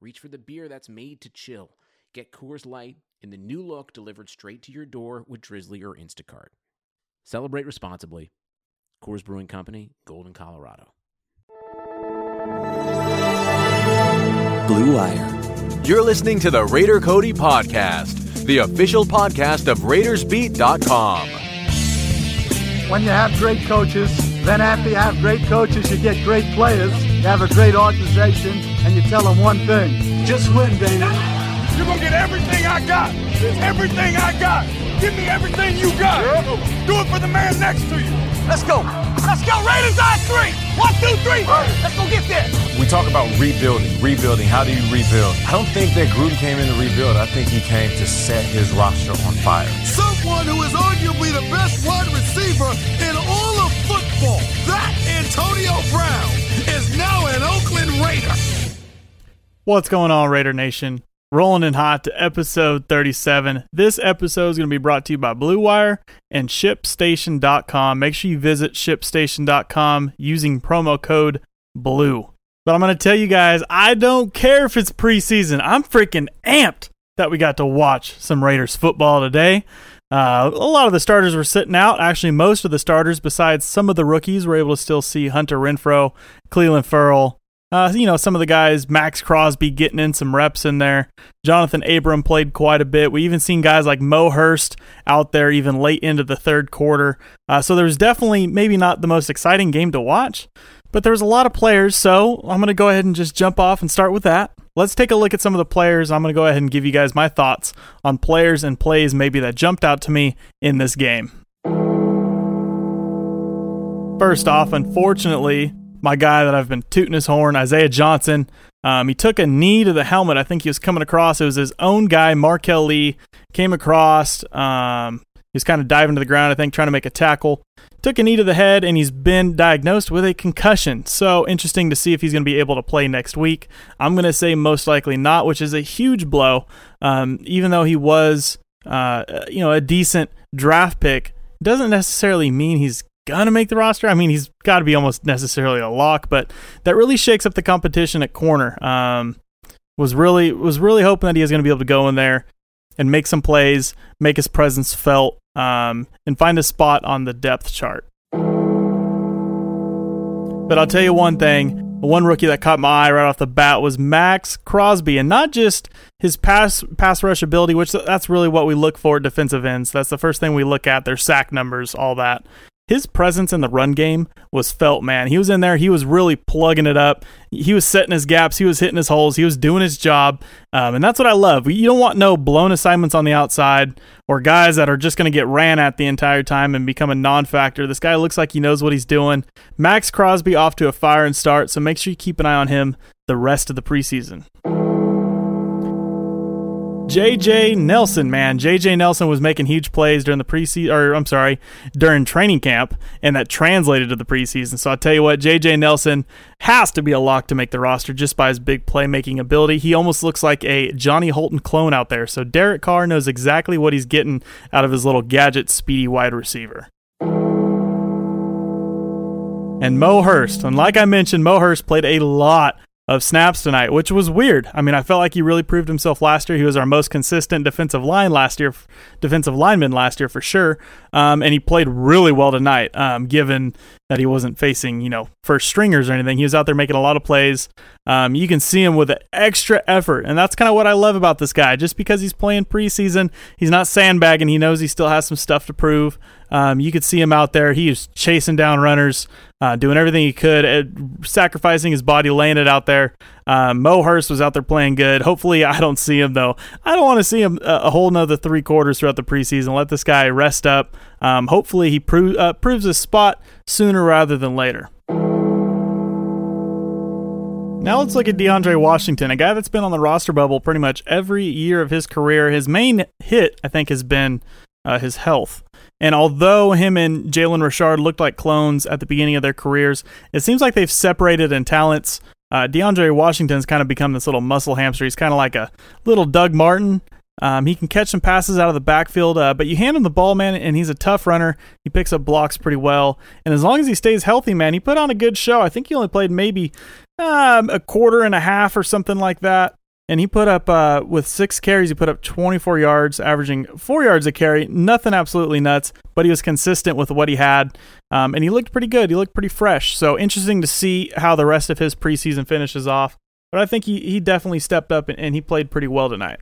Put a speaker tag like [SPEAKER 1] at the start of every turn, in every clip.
[SPEAKER 1] reach for the beer that's made to chill. Get Coors Light in the new look delivered straight to your door with Drizzly or Instacart. Celebrate responsibly. Coors Brewing Company, Golden, Colorado.
[SPEAKER 2] Blue Wire.
[SPEAKER 3] You're listening to the Raider Cody Podcast, the official podcast of RaidersBeat.com.
[SPEAKER 4] When you have great coaches, then after you have great coaches, you get great players, you have a great organization, and you tell them one thing just win, baby.
[SPEAKER 5] You're going to get everything I got. Everything I got. Give me everything you got. Do it for the man next to you.
[SPEAKER 6] Let's go. Let's go. Raiders on three. One, two, three. Let's go get there.
[SPEAKER 7] We talk about rebuilding, rebuilding. How do you rebuild? I don't think that Gruden came in to rebuild. I think he came to set his roster on fire.
[SPEAKER 8] Someone who is arguably the best wide receiver in all of football, that Antonio Brown, is now an Oakland Raider.
[SPEAKER 9] What's going on, Raider Nation? Rolling in hot to episode 37. This episode is going to be brought to you by Blue Wire and ShipStation.com. Make sure you visit ShipStation.com using promo code BLUE. But I'm going to tell you guys, I don't care if it's preseason. I'm freaking amped that we got to watch some Raiders football today. Uh, a lot of the starters were sitting out. Actually, most of the starters, besides some of the rookies, were able to still see Hunter Renfrow, Clelin Ferrell, uh, you know, some of the guys, Maxx Crosby getting in some reps in there. Johnathan Abram played quite a bit. We even seen guys like Mo Hurst out there even late into the third quarter. Uh, so there was definitely maybe not the most exciting game to watch, but there was a lot of players. So I'm going to go ahead and just jump off and start with that. Let's take a look at some of the players. I'm going to go ahead and give you guys my thoughts on players and plays maybe that jumped out to me in this game. First off, unfortunately, my guy that I've been tooting his horn, Isaiah Johnson. Um, he took a knee to the helmet. I think he was coming across. It was his own guy, Marquel Lee, came across. Um, he was kind of diving to the ground, I think, trying to make a tackle. Took a knee to the head, and he's been diagnosed with a concussion. So interesting to see if he's going to be able to play next week. I'm going to say most likely not, which is a huge blow. Um, even though he was, uh, you know, a decent draft pick, doesn't necessarily mean he's gonna make the roster. I mean, he's got to be almost necessarily a lock, but that really shakes up the competition at corner. Um, was really was really hoping that he was to be able to go in there and make some plays, make his presence felt, um, and find a spot on the depth chart. But I'll tell you one thing. One rookie that caught my eye right off the bat was Maxx Crosby, and not just his pass pass rush ability, which that's really what we look for at defensive ends. That's the first thing we look at. Their sack numbers, all that his presence in the run game was felt, man. He was in there. He was really plugging it up. He was setting his gaps. He was hitting his holes. He was doing his job. Um, and that's what I love. You don't want no blown assignments on the outside or guys that are just going to get ran at the entire time and become a non factor. This guy looks like he knows what he's doing. Maxx Crosby off to a fire and start. So make sure you keep an eye on him the rest of the preseason. JJ Nelson, man. JJ Nelson was making huge plays during the preseason, or I'm sorry, during training camp, and that translated to the preseason. So I'll tell you what, JJ Nelson has to be a lock to make the roster just by his big playmaking ability. He almost looks like a Johnny Holton clone out there. So Derek Carr knows exactly what he's getting out of his little gadget, speedy wide receiver. And Mo Hurst. And like I mentioned, Mo Hurst played a lot of snaps tonight, which was weird. I mean, I felt like he really proved himself last year. He was our most consistent defensive line last year, defensive lineman last year for sure. Um, and he played really well tonight, um, given that he wasn't facing, you know, first stringers or anything. He was out there making a lot of plays. Um, you can see him with an extra effort. And that's kind of what I love about this guy. Just because he's playing preseason, he's not sandbagging. He knows he still has some stuff to prove. Um, you could see him out there. He was chasing down runners uh, doing everything he could, uh, sacrificing his body, laying it out there. Um, Mo Hurst was out there playing good. Hopefully, I don't see him though. I don't want to see him a, a whole another three quarters throughout the preseason. Let this guy rest up. Um, hopefully, he pro- uh, proves his spot sooner rather than later. Now let's look at DeAndre Washington, a guy that's been on the roster bubble pretty much every year of his career. His main hit, I think, has been uh, his health. And although him and Jalen Richard looked like clones at the beginning of their careers, it seems like they've separated in talents. Uh, DeAndre Washington's kind of become this little muscle hamster. He's kind of like a little Doug Martin. Um, he can catch some passes out of the backfield, uh, but you hand him the ball, man, and he's a tough runner. He picks up blocks pretty well. And as long as he stays healthy, man, he put on a good show. I think he only played maybe um, a quarter and a half or something like that. And he put up, uh, with six carries, he put up 24 yards, averaging four yards a carry. Nothing absolutely nuts, but he was consistent with what he had. Um, and he looked pretty good. He looked pretty fresh. So interesting to see how the rest of his preseason finishes off. But I think he, he definitely stepped up and, and he played pretty well tonight.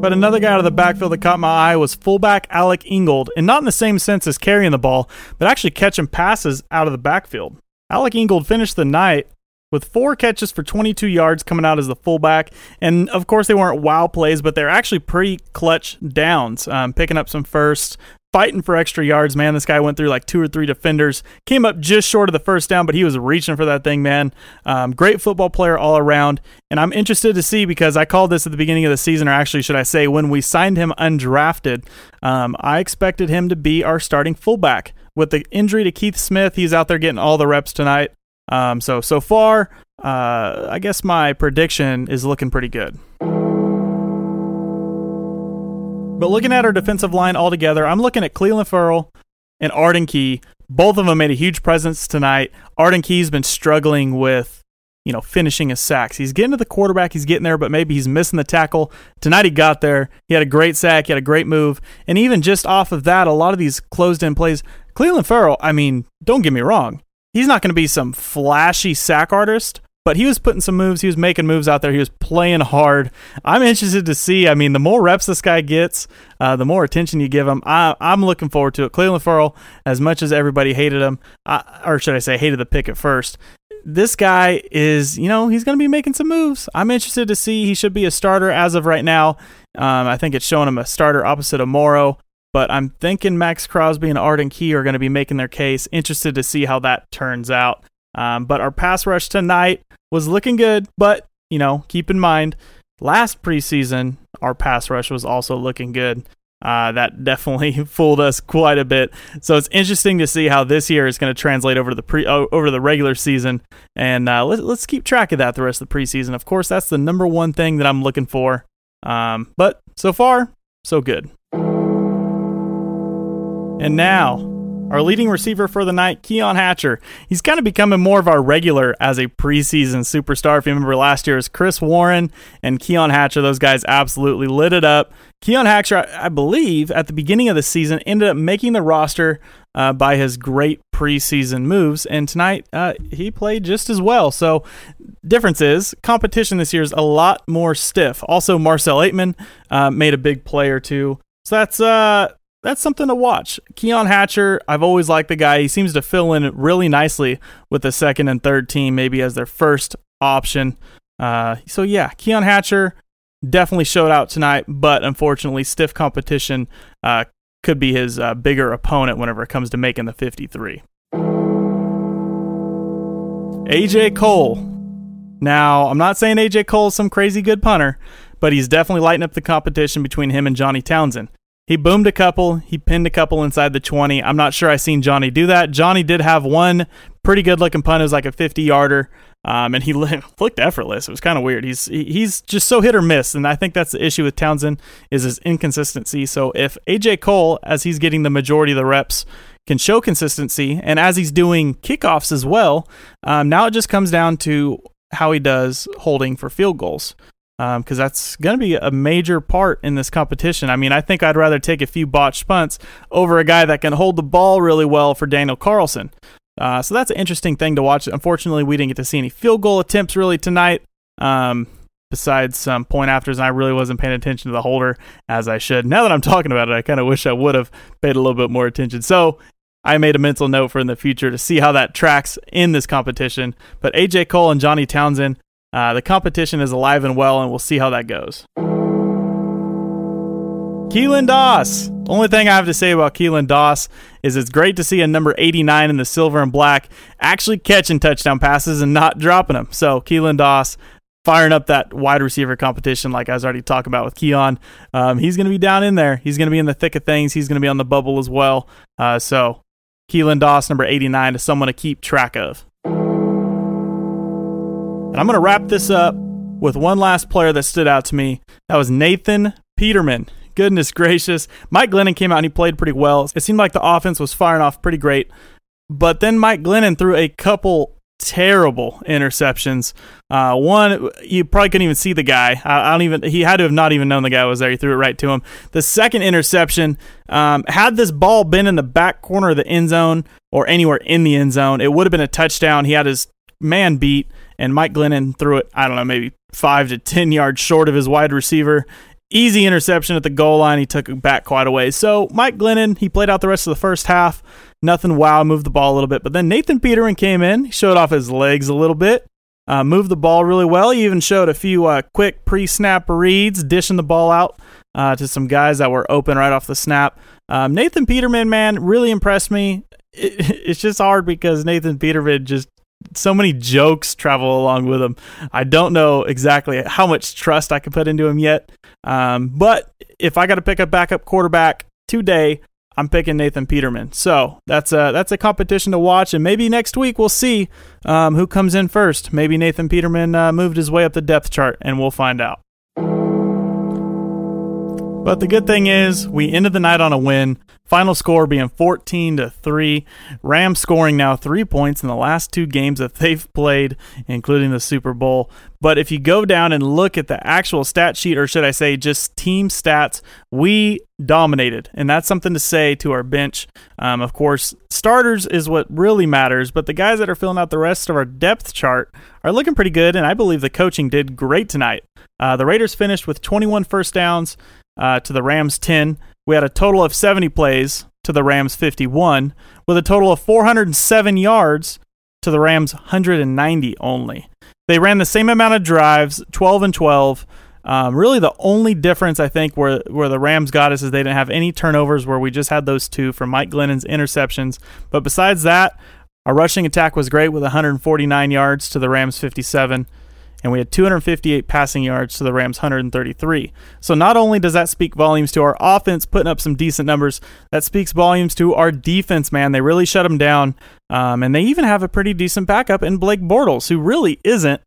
[SPEAKER 9] But another guy out of the backfield that caught my eye was fullback Alec Ingold, and not in the same sense as carrying the ball, but actually catching passes out of the backfield. Alec Ingold finished the night with four catches for 22 yards coming out as the fullback. And of course, they weren't wow plays, but they're actually pretty clutch downs, um, picking up some first, fighting for extra yards, man. This guy went through like two or three defenders, came up just short of the first down, but he was reaching for that thing, man. Um, great football player all around. And I'm interested to see because I called this at the beginning of the season, or actually, should I say, when we signed him undrafted, um, I expected him to be our starting fullback with the injury to Keith Smith, he's out there getting all the reps tonight. Um, so so far, uh, I guess my prediction is looking pretty good. But looking at our defensive line altogether, I'm looking at Clelin Ferrell and Arden Key. Both of them made a huge presence tonight. Arden Key's been struggling with, you know, finishing his sacks. He's getting to the quarterback, he's getting there, but maybe he's missing the tackle. Tonight he got there. He had a great sack, he had a great move. And even just off of that, a lot of these closed in plays, Clelin Ferrell, I mean, don't get me wrong. He's not going to be some flashy sack artist, but he was putting some moves. He was making moves out there. He was playing hard. I'm interested to see. I mean, the more reps this guy gets, uh, the more attention you give him. I, am looking forward to it. Clelin Ferrell, as much as everybody hated him, I, or should I say, hated the pick at first, this guy is, you know, he's going to be making some moves. I'm interested to see. He should be a starter as of right now. Um, I think it's showing him a starter opposite of Mauro. But I'm thinking Maxx Crosby and Arden Key are going to be making their case. Interested to see how that turns out. Um, but our pass rush tonight was looking good. But, you know, keep in mind, last preseason, our pass rush was also looking good. Uh, that definitely fooled us quite a bit. So it's interesting to see how this year is going to translate over to the pre over the regular season, and uh, let, let's keep track of that the rest of the preseason. Of course, that's the number one thing that I'm looking for. Um, but so far, so good. And now, our leading receiver for the night, Keon Hatcher. He's kind of becoming more of our regular as a preseason superstar. If you remember last year, it was Chris Warren and Keon Hatcher. Those guys absolutely lit it up. Keon Hatcher, I believe, at the beginning of the season, ended up making the roster uh, by his great preseason moves, and tonight uh, he played just as well. So, difference is competition this year is a lot more stiff. Also, Marcel Ateman uh, made a big play or two. So that's uh that's something to watch. Keon Hatcher, I've always liked the guy. He seems to fill in really nicely with the second and third team, maybe as their first option. Uh, so yeah, Keon Hatcher definitely showed out tonight, but unfortunately, stiff competition uh, could be his uh, bigger opponent whenever it comes to making the 53. AJ Cole. Now, I'm not saying AJ Cole is some crazy good punter, but he's definitely lighting up the competition between him and Johnny Townsend. He boomed a couple. He pinned a couple inside the 20. I'm not sure I seen Johnny do that. Johnny did have one pretty good looking punt. It was like a 50 yarder. Um, and he looked effortless. It was kind of weird. He's he's just so hit or miss, and I think that's the issue with Townsend is his inconsistency. So if AJ Cole, as he's getting the majority of the reps, can show consistency, and as he's doing kickoffs as well, um, now it just comes down to how he does holding for field goals because um, that's going to be a major part in this competition. I mean, I think I'd rather take a few botched punts over a guy that can hold the ball really well for Daniel Carlson. Uh, so that's an interesting thing to watch. Unfortunately, we didn't get to see any field goal attempts really tonight. Um, besides some point afters, and I really wasn't paying attention to the holder as I should. Now that I'm talking about it, I kind of wish I would have paid a little bit more attention. So I made a mental note for in the future to see how that tracks in this competition. But AJ Cole and Johnny Townsend, uh, the competition is alive and well, and we'll see how that goes. Keelan Doss. Only thing I have to say about Keelan Doss is it's great to see a number 89 in the silver and black actually catching touchdown passes and not dropping them. So Keelan Doss firing up that wide receiver competition, like I was already talking about with Keon. Um, he's going to be down in there. He's going to be in the thick of things. He's going to be on the bubble as well. Uh, so Keelan Doss, number 89, is someone to keep track of. And I'm going to wrap this up with one last player that stood out to me. That was Nathan Peterman. Goodness gracious. Mike Glennon came out and he played pretty well. It seemed like the offense was firing off pretty great. But then Mike Glennon threw a couple terrible interceptions. Uh, one, you probably couldn't even see the guy. I, I, don't even. He had to have not even known the guy was there. He threw it right to him. The second interception, um, had this ball been in the back corner of the end zone or anywhere in the end zone, it would have been a touchdown. He had his man beat, and Mike Glennon threw it. I don't know, maybe five to ten yards short of his wide receiver. Easy interception at the goal line. He took it back quite a ways. So Mike Glennon, he played out the rest of the first half. Nothing wow, moved the ball a little bit. But then Nathan Peterman came in, he showed off his legs a little bit, uh, moved the ball really well. He even showed a few uh, quick pre snap reads, dishing the ball out uh, to some guys that were open right off the snap. Um, Nathan Peterman, man, really impressed me. It, it's just hard because Nathan Peterman just so many jokes travel along with him. I don't know exactly how much trust I can put into him yet. Um, but if I got to pick a backup quarterback today, I'm picking Nathan Peterman. So that's a that's a competition to watch, and maybe next week we'll see um, who comes in first. Maybe Nathan Peterman uh, moved his way up the depth chart, and we'll find out. But the good thing is, we ended the night on a win. Final score being 14 to 3. Rams scoring now 3 points in the last two games that they've played, including the Super Bowl. But if you go down and look at the actual stat sheet, or should I say just team stats, we dominated. And that's something to say to our bench. Um, of course, starters is what really matters, but the guys that are filling out the rest of our depth chart are looking pretty good. And I believe the coaching did great tonight. Uh, the Raiders finished with 21 first downs uh, to the Rams 10. We had a total of 70 plays to the Rams 51, with a total of 407 yards to the Rams 190 only. They ran the same amount of drives, 12 and 12. Um, really, the only difference I think where where the Rams got us is they didn't have any turnovers, where we just had those two from Mike Glennon's interceptions. But besides that, our rushing attack was great with 149 yards to the Rams 57 and we had 258 passing yards to the Rams 133. So not only does that speak volumes to our offense putting up some decent numbers, that speaks volumes to our defense, man. They really shut them down. Um, and they even have a pretty decent backup in Blake Bortles, who really isn't.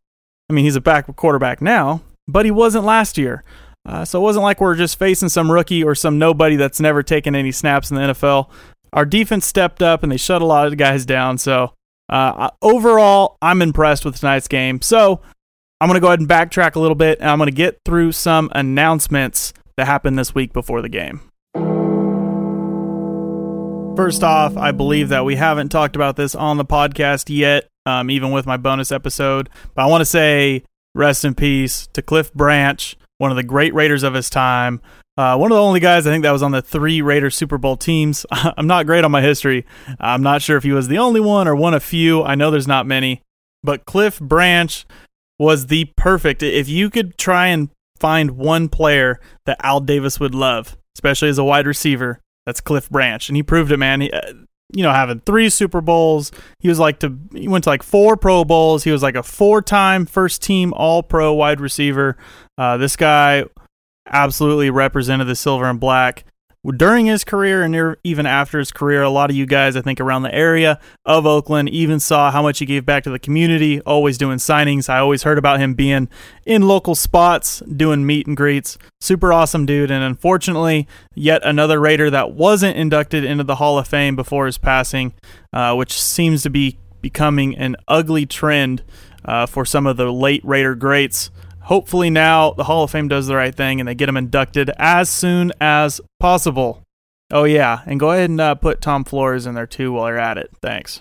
[SPEAKER 9] I mean, he's a back quarterback now, but he wasn't last year. Uh, so it wasn't like we're just facing some rookie or some nobody that's never taken any snaps in the NFL. Our defense stepped up and they shut a lot of guys down. So uh, overall, I'm impressed with tonight's game. So I'm going to go ahead and backtrack a little bit and I'm going to get through some announcements that happened this week before the game. First off, I believe that we haven't talked about this on the podcast yet, um, even with my bonus episode. But I want to say rest in peace to Cliff Branch, one of the great Raiders of his time. Uh, one of the only guys I think that was on the three Raiders Super Bowl teams. I'm not great on my history. I'm not sure if he was the only one or one of few. I know there's not many. But Cliff Branch was the perfect. If you could try and find one player that Al Davis would love, especially as a wide receiver, that's Cliff Branch, and he proved it, man. He, uh, you know, having three Super Bowls, he was like to he went to like four Pro Bowls. He was like a four-time first team All Pro wide receiver. Uh, this guy absolutely represented the silver and black during his career and even after his career, a lot of you guys, I think, around the area of Oakland even saw how much he gave back to the community, always doing signings. I always heard about him being in local spots, doing meet and greets. Super awesome dude. And unfortunately, yet another Raider that wasn't inducted into the Hall of Fame before his passing, uh, which seems to be becoming an ugly trend uh, for some of the late Raider greats hopefully now the Hall of Fame does the right thing and they get him inducted as soon as possible. Oh yeah, and go ahead and uh, put Tom Flores in there too while you're at it. Thanks.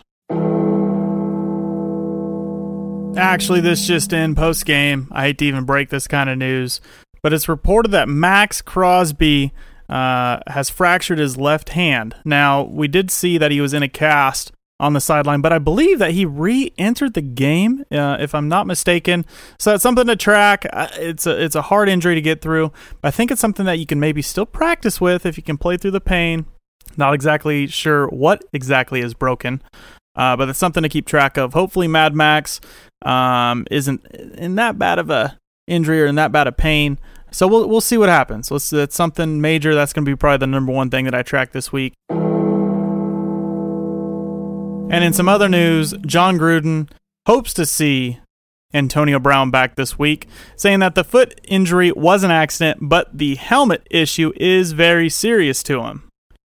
[SPEAKER 9] Actually, this just in post game. I hate to even break this kind of news, but it's reported that Maxx Crosby uh, has fractured his left hand. Now, we did see that he was in a cast on the sideline, but I believe that he re-entered the game, uh, if I'm not mistaken. So that's something to track. Uh, It's a it's a hard injury to get through, I think it's something that you can maybe still practice with if you can play through the pain. Not exactly sure what exactly is broken, uh, but it's something to keep track of. Hopefully, Mad Max um, isn't in that bad of a injury or in that bad of pain. So we'll we'll see what happens. Let's that's something major. That's going to be probably the number one thing that I track this week. And in some other news, Jon Gruden hopes to see Antonio Brown back this week, saying that the foot injury was an accident, but the helmet issue is very serious to him.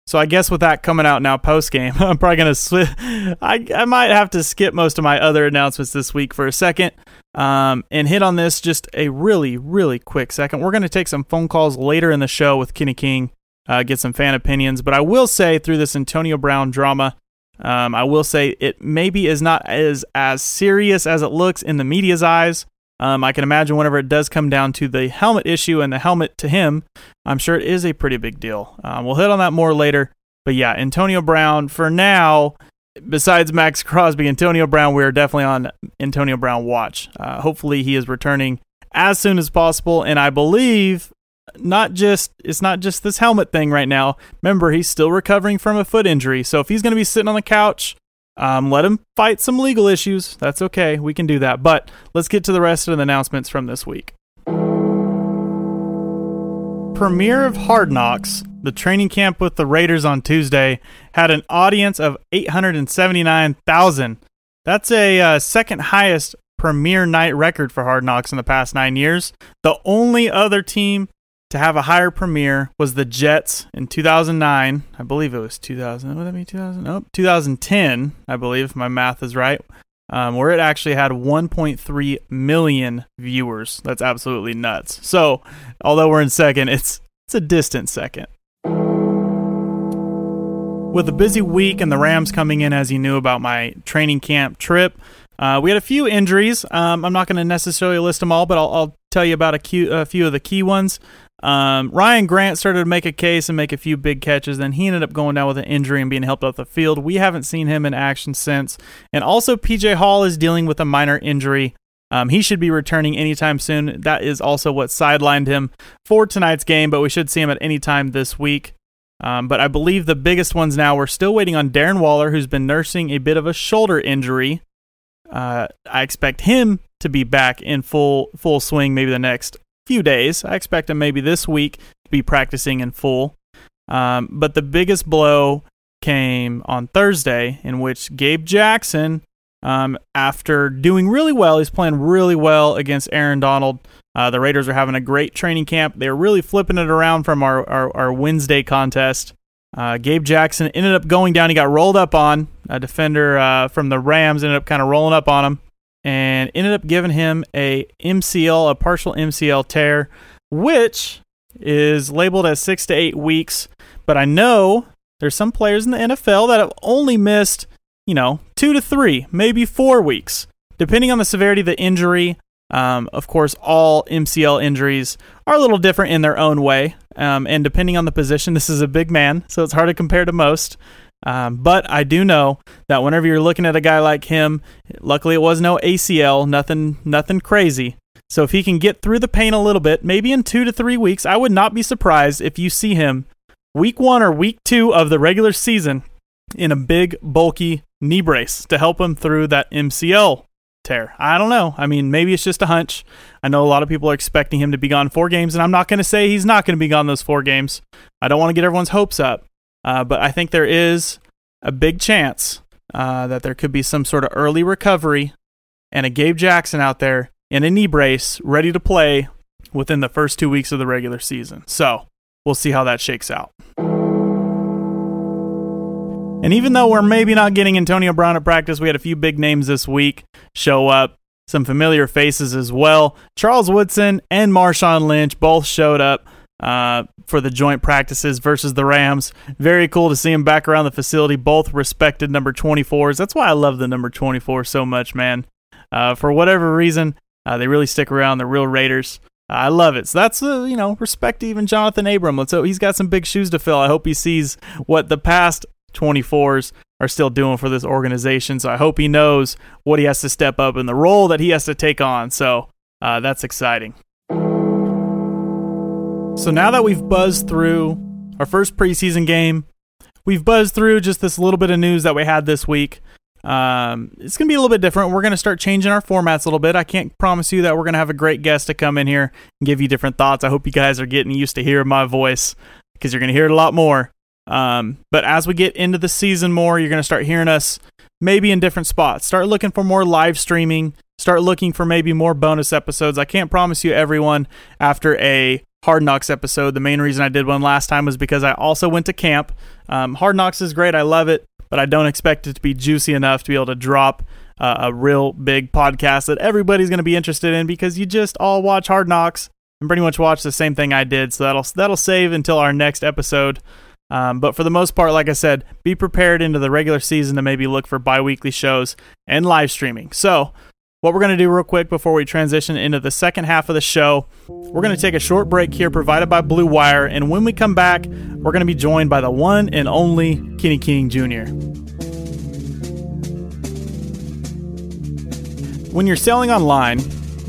[SPEAKER 9] So I guess with that coming out now post game, I'm probably gonna swi- I I might have to skip most of my other announcements this week for a second, um, and hit on this just a really really quick second. We're gonna take some phone calls later in the show with Kenny King, uh, get some fan opinions. But I will say through this Antonio Brown drama, um, I will say it maybe is not as as serious as it looks in the media's eyes. Um, I can imagine whenever it does come down to the helmet issue and the helmet to him, I'm sure it is a pretty big deal. Um, we'll hit on that more later. But yeah, Antonio Brown, for now, besides Maxx Crosby, Antonio Brown, we're definitely on Antonio Brown watch. Uh, hopefully, he is returning as soon as possible. And I believe not just it's not just this helmet thing right now. Remember, he's still recovering from a foot injury. So if he's going to be sitting on the couch, um, let him fight some legal issues. That's okay. We can do that. But let's get to the rest of the announcements from this week. Premiere of Hard Knocks, the training camp with the Raiders on Tuesday, had an audience of 879,000. That's a uh, second highest premiere night record for Hard Knocks in the past nine years. The only other team to have a higher premiere was the Jets in 2009. I believe it was 2000. Would that be 2000? Nope, 2010. I believe if my math is right. Um, where it actually had 1.3 million viewers. That's absolutely nuts. So, although we're in second, it's it's a distant second. With a busy week and the Rams coming in as you knew about my training camp trip, uh, we had a few injuries. Um, I'm not going to necessarily list them all, but I'll, I'll tell you about a, a few of the key ones. Um, Ryan Grant started to make a case and make a few big catches. Then he ended up going down with an injury and being helped off the field. We haven't seen him in action since. And also, PJ Hall is dealing with a minor injury. Um, he should be returning anytime soon. That is also what sidelined him for tonight's game, but we should see him at any time this week. Um, but I believe the biggest ones now, we're still waiting on Darren Waller, who's been nursing a bit of a shoulder injury. Uh, I expect him to be back in full full swing maybe the next few days. I expect him maybe this week to be practicing in full. Um, but the biggest blow came on Thursday, in which Gabe Jackson, um, after doing really well, he's playing really well against Aaron Donald. Uh, the Raiders are having a great training camp. They're really flipping it around from our, our, our Wednesday contest. Uh, Gabe Jackson ended up going down. He got rolled up on. A defender uh, from the Rams ended up kind of rolling up on him and ended up giving him a MCL, a partial MCL tear, which is labeled as six to eight weeks. But I know there's some players in the NFL that have only missed, you know, two to three, maybe four weeks, depending on the severity of the injury. Um, of course, all MCL injuries are a little different in their own way. Um, and depending on the position, this is a big man, so it's hard to compare to most. Um, but I do know that whenever you're looking at a guy like him, luckily it was no ACL, nothing, nothing crazy. So if he can get through the pain a little bit, maybe in two to three weeks, I would not be surprised if you see him week one or week two of the regular season in a big, bulky knee brace to help him through that MCL tear. I don't know. I mean, maybe it's just a hunch. I know a lot of people are expecting him to be gone four games, and I'm not going to say he's not going to be gone those four games. I don't want to get everyone's hopes up. Uh, but I think there is a big chance uh, that there could be some sort of early recovery and a Gabe Jackson out there in a knee brace ready to play within the first two weeks of the regular season. So we'll see how that shakes out. And even though we're maybe not getting Antonio Brown at practice, we had a few big names this week show up, some familiar faces as well. Charles Woodson and Marshawn Lynch both showed up uh, for the joint practices versus the Rams. Very cool to see him back around the facility. Both respected number 24s. That's why I love the number 24 so much, man. Uh, for whatever reason, uh, they really stick around. They're real Raiders. I love it. So that's uh, you know respect even Johnathan Abram. Let's hope he's got some big shoes to fill. I hope he sees what the past 24s are still doing for this organization. So I hope he knows what he has to step up and the role that he has to take on. So uh, that's exciting. So now that we've buzzed through our first preseason game, we've buzzed through just this little bit of news that we had this week. Um, it's going to be a little bit different. We're going to start changing our formats a little bit. I can't promise you that we're going to have a great guest to come in here and give you different thoughts. I hope you guys are getting used to hearing my voice because you're going to hear it a lot more. Um, but as we get into the season more, you're going to start hearing us maybe in different spots. Start looking for more live streaming. Start looking for maybe more bonus episodes. I can't promise you everyone after a Hard Knocks episode. The main reason I did one last time was because I also went to camp. Um, Hard Knocks is great. I love it, but I don't expect it to be juicy enough to be able to drop uh, a real big podcast that everybody's going to be interested in because you just all watch Hard Knocks and pretty much watch the same thing I did. So that'll that'll save until our next episode. Um, but for the most part, like I said, be prepared into the regular season to maybe look for bi-weekly shows and live streaming. So what we're going to do real quick before we transition into the second half of the show, we're going to take a short break here provided by Blue Wire. And when we come back, we're going to be joined by the one and only Kenny King Jr. When you're selling online,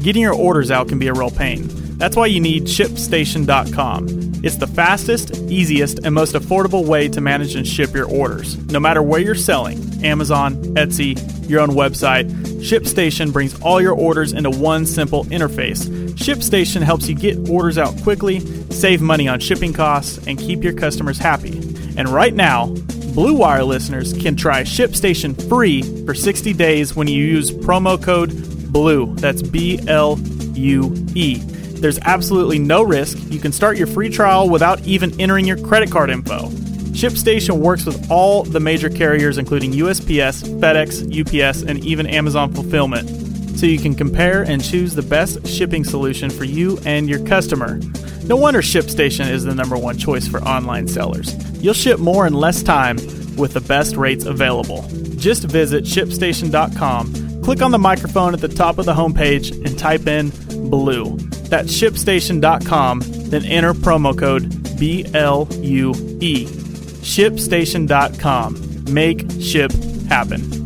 [SPEAKER 9] getting your orders out can be a real pain. That's why you need ShipStation.com. It's the fastest, easiest, and most affordable way to manage and ship your orders. No matter where you're selling Amazon, Etsy, your own website ShipStation brings all your orders into one simple interface. ShipStation helps you get orders out quickly, save money on shipping costs, and keep your customers happy. And right now, Blue Wire listeners can try ShipStation free for 60 days when you use promo code BLUE. That's B L U E. There's absolutely no risk. You can start your free trial without even entering your credit card info. ShipStation works with all the major carriers, including USPS, FedEx, UPS, and even Amazon Fulfillment, so you can compare and choose the best shipping solution for you and your customer. No wonder ShipStation is the number one choice for online sellers. You'll ship more in less time with the best rates available. Just visit ShipStation.com, click on the microphone at the top of the homepage, and type in BLUE. That's ShipStation.com, then enter promo code BLUE. ShipStation.com. Make ship happen.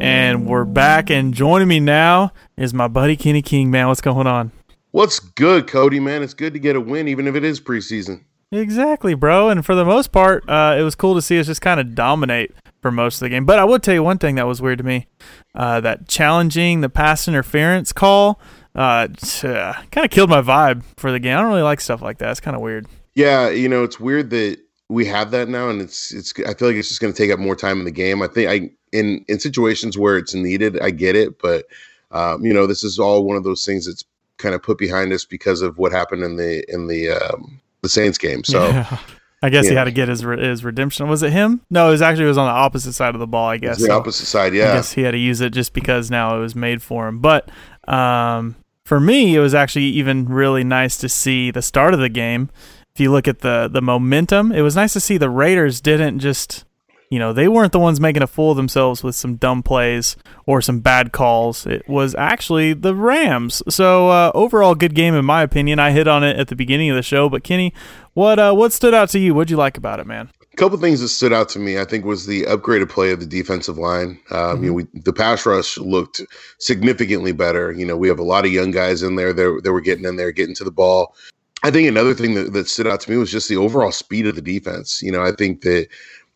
[SPEAKER 9] And we're back, and joining me now is my buddy Kenny King. Man, what's going on?
[SPEAKER 10] What's good, Cody? Man, it's good to get a win, even if it is preseason.
[SPEAKER 9] Exactly, bro. And for the most part, uh, it was cool to see us just kind of dominate for most of the game. But I will tell you one thing that was weird to me: uh, that challenging the pass interference call uh, uh kind of killed my vibe for the game. I don't really like stuff like that. It's kind of weird.
[SPEAKER 10] Yeah, you know, it's weird that we have that now, and it's it's. I feel like it's just going to take up more time in the game. I think I in in situations where it's needed, I get it, but um, you know, this is all one of those things that's kind of put behind us because of what happened in the in the um, the Saints game. So.
[SPEAKER 9] Yeah. I guess he had to get his his redemption. Was it him? No, it was actually it was on the opposite side of the ball. I guess
[SPEAKER 10] the opposite side. Yeah,
[SPEAKER 9] I guess he had to use it just because now it was made for him. But um, for me, it was actually even really nice to see the start of the game. If you look at the the momentum, it was nice to see the Raiders didn't just you know, they weren't the ones making a fool of themselves with some dumb plays or some bad calls. It was actually the Rams. So uh, overall, good game in my opinion. I hit on it at the beginning of the show, but Kenny, what uh, what stood out to you? What'd you like about it, man?
[SPEAKER 10] A couple things that stood out to me, I think, was the upgraded play of the defensive line. Um, mm-hmm. You know, we, the pass rush looked significantly better. You know, we have a lot of young guys in there that, that were getting in there, getting to the ball. I think another thing that, that stood out to me was just the overall speed of the defense. You know, I think that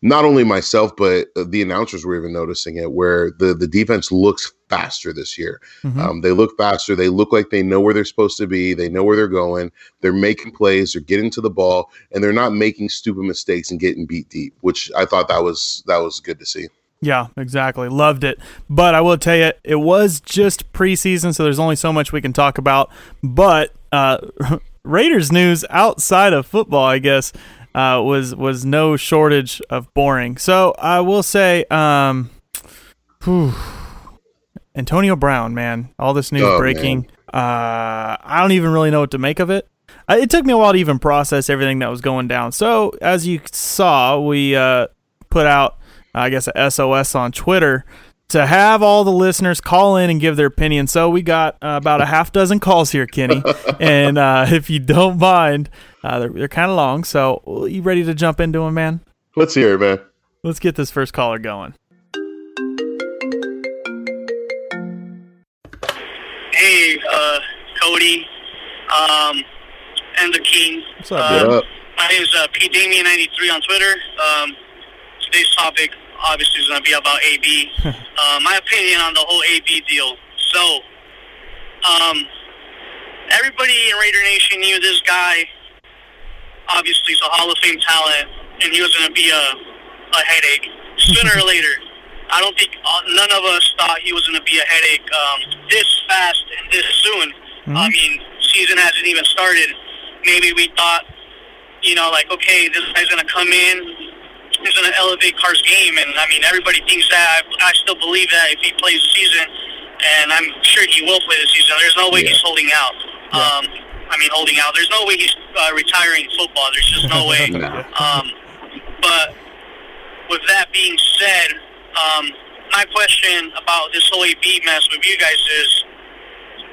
[SPEAKER 10] not only myself but the announcers were even noticing it where the the defense looks faster this year mm-hmm. um, they look faster they look like they know where they're supposed to be they know where they're going they're making plays they're getting to the ball and they're not making stupid mistakes and getting beat deep which i thought that was that was good to see
[SPEAKER 9] yeah, exactly. Loved it. But I will tell you, it was just preseason, so there's only so much we can talk about. But uh, Raiders news outside of football, I guess uh, was was no shortage of boring. So I will say, um, whew, Antonio Brown, man, all this news oh, breaking. Uh, I don't even really know what to make of it. Uh, it took me a while to even process everything that was going down. So as you saw, we uh, put out, I guess, a SOS on Twitter to have all the listeners call in and give their opinion. So we got uh, about a half dozen calls here, Kenny. and uh, if you don't mind, uh, they're, they're kind of long. So you ready to jump into them, man?
[SPEAKER 10] Let's hear it, man.
[SPEAKER 9] Let's get this first caller going.
[SPEAKER 11] Hey, uh, Cody, um, and the King.
[SPEAKER 9] What's up,
[SPEAKER 11] uh, My name is uh, P Damien93 on Twitter. Um, today's topic obviously is going to be about AB. uh, my opinion on the whole AB deal. So, um, everybody in Raider Nation knew this guy. Obviously, he's a Hall of Fame talent, and he was going to be a, a headache sooner or later. I don't think uh, none of us thought he was going to be a headache um, this fast and this soon. I mean, season hasn't even started. Maybe we thought, you know, like okay, this guy's going to come in, he's going to elevate Carr's game, and I mean, everybody thinks that. I, I still believe that if he plays the season, and I'm sure he will play the season. There's no way he's holding out. Um, I mean, holding out. There's no way he's uh, retiring football. There's just no way. Um, but with that being said, um, my question about this whole AB mess with you guys is,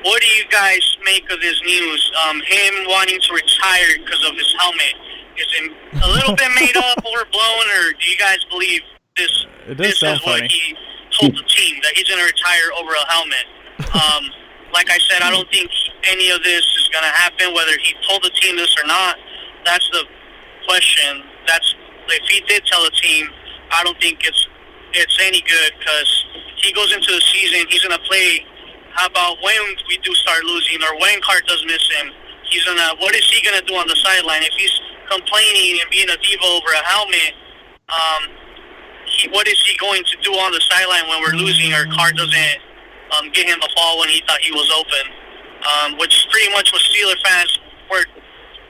[SPEAKER 11] what do you guys make of this news? Um, him wanting to retire because of his helmet. Is it a little bit made up, or blown, or do you guys believe this?
[SPEAKER 9] It does
[SPEAKER 11] this
[SPEAKER 9] sound
[SPEAKER 11] is what he told the team that he's going to retire over a helmet. Um, like I said, I don't think any of this is going to happen, whether he told the team this or not. That's the question. That's if he did tell the team, I don't think it's it's any good because he goes into the season. He's going to play. How about when we do start losing, or when Carr does miss him? He's gonna. What is he gonna do on the sideline if he's complaining and being a diva over a helmet? Um, he, what is he going to do on the sideline when we're losing or Carr doesn't um, get him the ball when he thought he was open? Um, which pretty much what Steeler fans were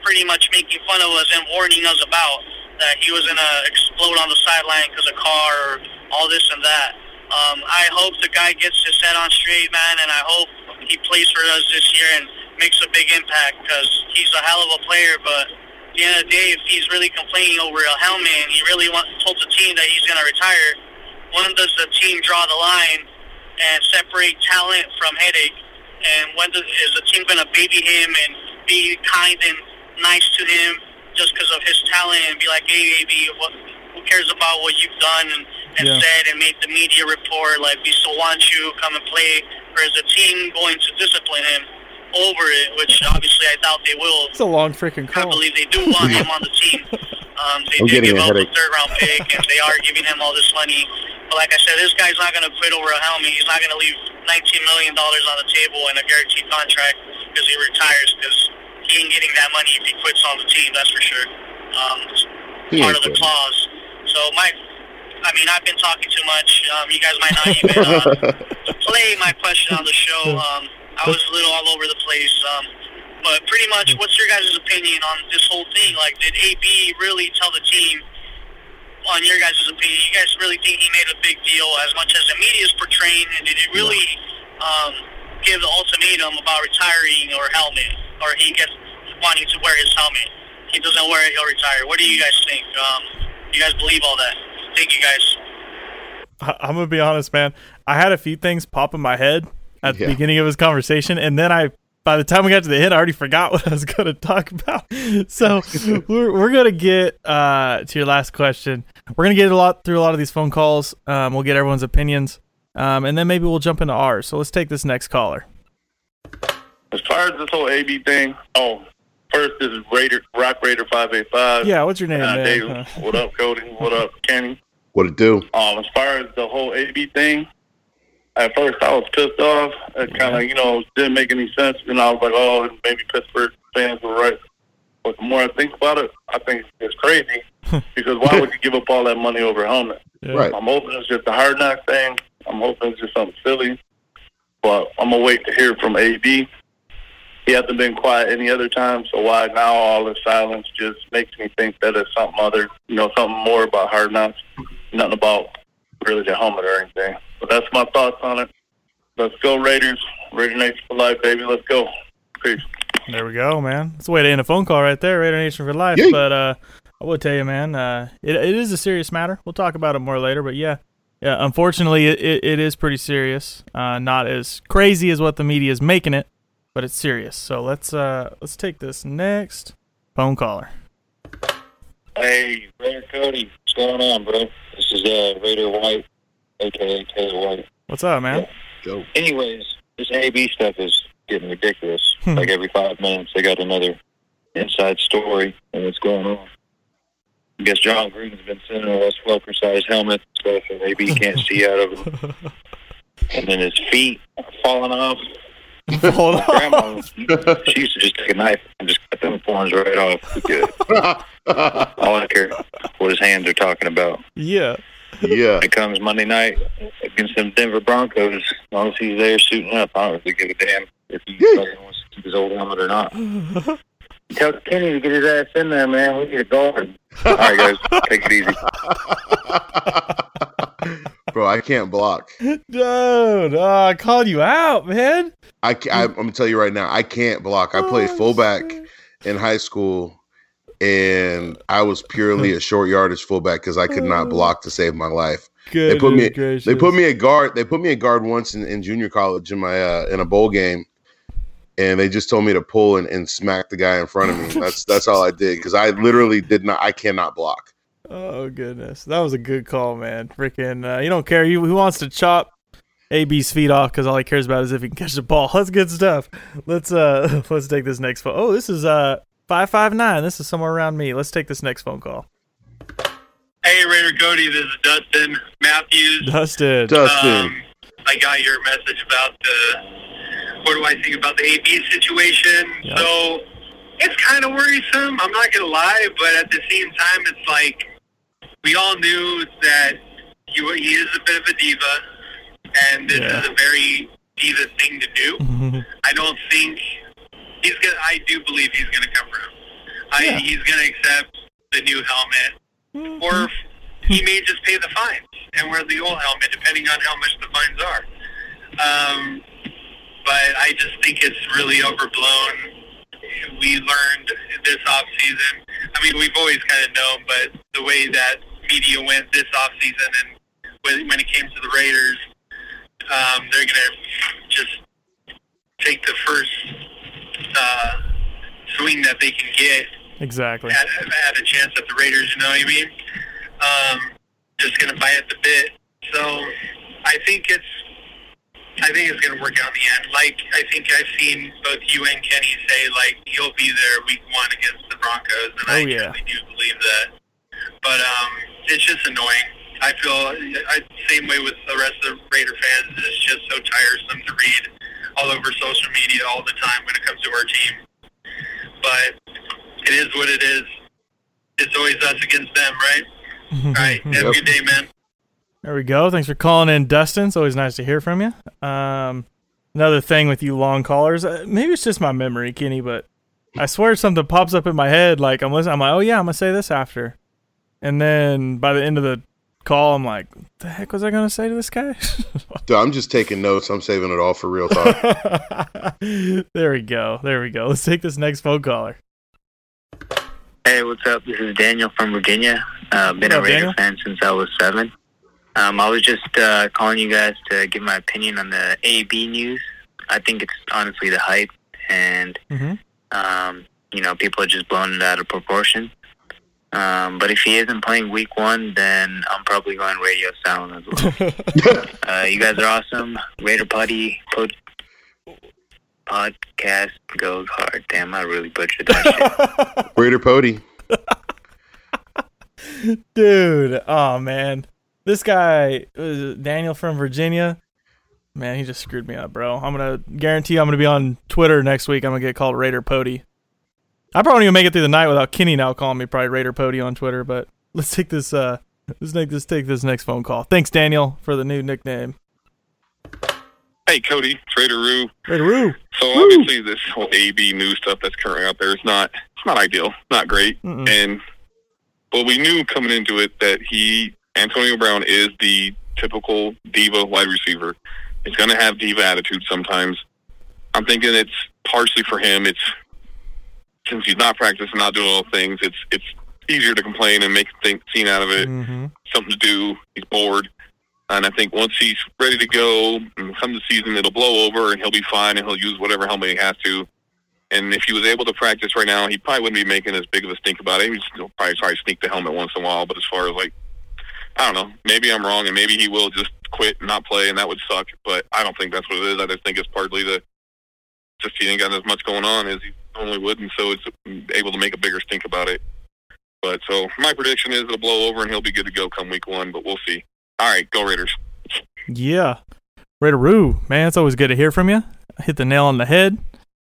[SPEAKER 11] pretty much making fun of us and warning us about that he was gonna explode on the sideline because of Carr or all this and that. Um, I hope the guy gets his head on straight, man, and I hope he plays for us this year and makes a big impact because he's a hell of a player. But at the end of the day, if he's really complaining over a helmet and he really want, told the team that he's going to retire, when does the team draw the line and separate talent from headache? And when does, is the team going to baby him and be kind and nice to him just because of his talent and be like, hey, baby, what, who cares about what you've done and, and
[SPEAKER 9] Yeah.
[SPEAKER 11] said and make the media report like we still want you come and play, or is the team going to discipline him over it? Which obviously I doubt they will.
[SPEAKER 9] It's a long freaking call.
[SPEAKER 11] I
[SPEAKER 9] call.
[SPEAKER 11] believe they do want him on the team. Um, they
[SPEAKER 10] I'm
[SPEAKER 11] did
[SPEAKER 10] getting
[SPEAKER 11] give
[SPEAKER 10] a
[SPEAKER 11] up a
[SPEAKER 10] headache.
[SPEAKER 11] third round pick, and they are giving him all this money. But like I said, this guy's not going to quit over a helmet. He's not going to leave 19 million dollars on the table and a guaranteed contract because he retires. Because he ain't getting that money if he quits on the team. That's for sure. Um, it's part of the
[SPEAKER 10] quitting.
[SPEAKER 11] clause. So my, I mean, I've been talking too much. Um, you guys might not even uh, play my question on the show. Um, I was a little all over the place. Um, but pretty much, what's your guys' opinion on this whole thing? Like, did AB really tell the team, on your guys' opinion, you guys really think he made a big deal as much as the media is portraying? And did he really um, give the ultimatum about retiring or helmet? Or he gets wanting to wear his helmet? He doesn't wear it, he'll retire. What do you guys think? Um, you guys believe all that? Thank you, guys.
[SPEAKER 9] I'm gonna be honest, man. I had a few things pop in my head at the
[SPEAKER 10] Yeah.
[SPEAKER 9] beginning of his conversation, and then I, by the time we got to the end, I already forgot what I was gonna talk about. So we're we're gonna get uh, to your last question. We're gonna get a lot through a lot of these phone calls. Um, we'll get everyone's opinions, um, and then maybe we'll jump into ours. So let's take this next caller.
[SPEAKER 12] As far as this whole AB thing, oh, first this is Raider Rock Raider five eight five.
[SPEAKER 9] Yeah, what's your name,
[SPEAKER 12] Uh,
[SPEAKER 9] man?
[SPEAKER 12] Dave,
[SPEAKER 9] Uh,
[SPEAKER 12] what up, Cody? What up, Kenny?
[SPEAKER 10] What it do?
[SPEAKER 12] Um, as far as the whole AB thing, at first I was pissed off. It kind of, you know, didn't make any sense. And I was like, oh, maybe Pittsburgh fans were right. But the more I think about it, I think it's crazy because why would you give up all that money over a helmet?
[SPEAKER 9] Yeah.
[SPEAKER 10] Right.
[SPEAKER 12] I'm hoping it's just a hard knock thing. I'm hoping it's just something silly. But I'm gonna wait to hear from AB. He hasn't been quiet any other time, so why now all this silence just makes me think that it's something other, you know, something more about hard knocks, nothing about really the helmet or anything. But that's my thoughts on it. Let's go Raiders, Raider Nation for life, baby. Let's go. Peace.
[SPEAKER 9] There we go, man. That's the way to end a phone call right there, Raider Nation for life.
[SPEAKER 10] Yay.
[SPEAKER 9] But uh, I will tell you, man, uh, it, it is a serious matter. We'll talk about it more later. But yeah, Yeah, unfortunately, it, it, it is pretty serious. Uh, not as crazy as what the media is making it, but it's serious. So let's uh let's take this next phone caller.
[SPEAKER 13] Hey, Raider Cody, what's going on, bro? This is uh, Raider White, aka Taylor White.
[SPEAKER 9] What's up, man?
[SPEAKER 10] Go.
[SPEAKER 13] Anyways, this AB stuff is getting ridiculous.
[SPEAKER 9] Hmm.
[SPEAKER 13] like every five minutes, they got another inside story and what's going on. I guess Jon Gruden's been sending us Welker-sized helmets and stuff, and maybe he can't see out of them. And then his feet are falling off.
[SPEAKER 9] Hold
[SPEAKER 13] My grandma, she used to just take a knife and just cut them thorns right off. Good. All I care what his hands are talking about.
[SPEAKER 9] Yeah.
[SPEAKER 10] Yeah.
[SPEAKER 13] It comes Monday night against them Denver Broncos, as long as he's there suiting up, I don't really give a damn if he wants to keep his old helmet or not. Tell Kenny to get his ass in there, man. We need a guard. All right, guys, take it easy.
[SPEAKER 10] Bro, I can't block.
[SPEAKER 9] Dude, oh, I called you out, man.
[SPEAKER 10] I, ca- I, am gonna tell you right now, I can't block. I played oh, fullback in high school, and I was purely a short yardage fullback because I could not block to save my life. they put me.
[SPEAKER 9] Goodness
[SPEAKER 10] They put me at guard. They put me at guard once in, in junior college in my uh, in a bowl game, and they just told me to pull and, and smack the guy in front of me. That's that's all I did because I literally did not. I cannot block.
[SPEAKER 9] Oh goodness, that was a good call, man. Freaking, uh, you don't care. He, he wants to chop AB's feet off because all he cares about is if he can catch the ball. That's good stuff. Let's uh, let's take this next. Oh, this is uh five five nine. This is somewhere around me. Let's take this next phone call.
[SPEAKER 14] Hey, Raider Cody, this is Dustin Matthews.
[SPEAKER 9] Dustin.
[SPEAKER 14] Um, I got your message about the what do I think about the AB situation. So it's kind of worrisome. I'm not gonna lie, but at the same time, it's like we all knew that he, he is a bit of a diva, and this
[SPEAKER 9] Yeah.
[SPEAKER 14] is a very diva thing to do. I don't think he's gonna. I do believe he's gonna come around. I,
[SPEAKER 9] Yeah.
[SPEAKER 14] He's gonna accept the new helmet, or he may just pay the fines and wear the old helmet, depending on how much the fines are. Um, but I just think it's really overblown. We learned this off season. I mean, we've always kind of known, but the way that media went this off season and when, when it came to the Raiders, um, they're gonna just take the first uh, swing that they can get
[SPEAKER 9] Exactly.
[SPEAKER 14] at, at a chance at the Raiders. You know what I mean? Um, just gonna bite at the bit. So I think it's I think it's gonna work out in the end. Like I think I've seen both you and Kenny say like he'll be there week one against the Broncos, and I
[SPEAKER 9] Oh, yeah.
[SPEAKER 14] truly do believe that. But um, it's just annoying. I feel I, same way with the rest of the Raider fans. It's just so tiresome to read all over social media all the time when it comes to our team. But it is what it is. It's always us against them, right? All right. Have a good day, man.
[SPEAKER 9] There we go. Thanks for calling in, Dustin. It's always nice to hear from you. Um, another thing with you long callers, uh, maybe it's just my memory, Kenny, but I swear something pops up in my head. Like I'm listening, I'm like, oh yeah, I'm gonna say this after, and then by the end of the call, I'm like, the heck was I gonna say to this guy?
[SPEAKER 10] Dude, I'm just taking notes. I'm saving it all for real time.
[SPEAKER 9] there we go. There we go. Let's take this next phone caller.
[SPEAKER 15] Hey, what's up? This is Daniel from Virginia. Uh, been
[SPEAKER 9] What
[SPEAKER 15] a
[SPEAKER 9] up,
[SPEAKER 15] Raider fan since I was seven. Um, I was just uh, calling you guys to give my opinion on the AB news. I think it's honestly the hype, and
[SPEAKER 9] Mm-hmm.
[SPEAKER 15] um, you know, people are just blowing it out of proportion. Um, but if he isn't playing week one, then I'm probably going radio silent as well. uh, you guys are awesome. Raider Putty pod- podcast goes hard. Damn, I really butchered that shit.
[SPEAKER 10] Raider Pody.
[SPEAKER 9] Dude, oh man, this guy uh, Daniel from Virginia. Man, he just screwed me up, bro. I'm gonna guarantee I'm gonna be on Twitter next week. I'm gonna get called Raider Pody. I probably won't even make it through the night without Kenny now calling me probably Raider Pody on Twitter. But let's take this. Uh, let's take this. Take this next phone call. Thanks, Daniel, for the new nickname.
[SPEAKER 16] Hey, Cody, it's Raider Roo.
[SPEAKER 9] Trader Roo.
[SPEAKER 16] So obviously, this whole AB new stuff that's currently out there is not it's not ideal, not great.
[SPEAKER 9] Mm-mm.
[SPEAKER 16] And but we knew coming into it that he Antonio Brown is the typical diva wide receiver. He's going to have diva attitude sometimes. I'm thinking it's partially for him. It's since he's not practicing, not doing all things. It's it's easier to complain and make a think, scene out of it.
[SPEAKER 9] Mm-hmm.
[SPEAKER 16] Something to do. He's bored. And I think once he's ready to go, and come the season, it'll blow over, and he'll be fine, and he'll use whatever helmet he has to. And if he was able to practice right now, he probably wouldn't be making as big of a stink about it. He'd still probably try to sneak the helmet once in a while. But as far as like, I don't know, maybe I'm wrong, and maybe he will just quit and not play, and that would suck. But I don't think that's what it is. I just think it's partly the just he ain't got as much going on as he normally would, and so it's able to make a bigger stink about it. But so my prediction is it'll blow over, and he'll be good to go come week one. But we'll see. All right, go Raiders.
[SPEAKER 9] Yeah. Raideroo, man, it's always good to hear from you. Hit the nail on the head.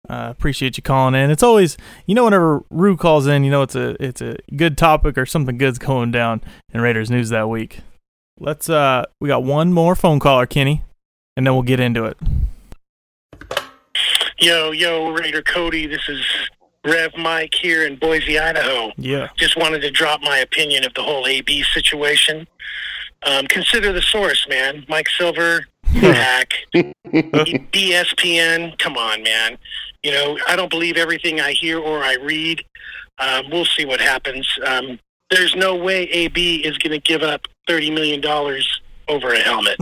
[SPEAKER 9] Uh, appreciate you calling in. It's always, you know, whenever Roo calls in, you know, it's a it's a good topic or something good's going down in Raiders news that week. Let's uh, we got one more phone caller, Kenny, and then we'll get into it.
[SPEAKER 17] Yo, yo, Raider Cody. This is Rev Mike here in Boise, Idaho.
[SPEAKER 9] Yeah.
[SPEAKER 17] Just wanted to drop my opinion of the whole AB situation. Um, consider the source, man. Mike Silver, hack. BSPN, come on, man. You know, I don't believe everything I hear or I read. Um, we'll see what happens. Um, there's no way AB is going to give up $30 million over a helmet.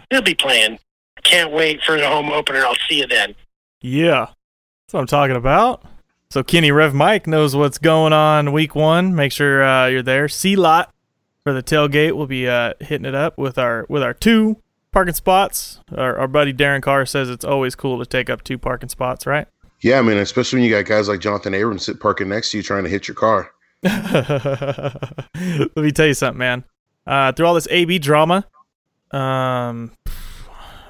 [SPEAKER 17] He'll be playing. Can't wait for the home opener. I'll see you then.
[SPEAKER 9] Yeah. That's what I'm talking about. So Kenny Rev Mike knows what's going on week one. Make sure uh, you're there. C lot for the tailgate. We'll be uh, hitting it up with our with our two parking spots. Our, our buddy Derek Carr says it's always cool to take up two parking spots, right?
[SPEAKER 10] Yeah, I mean, especially when you got guys like Johnathan Abrams sit parking next to you trying to hit your car.
[SPEAKER 9] Let me tell you something, man. Uh, through all this AB drama, um,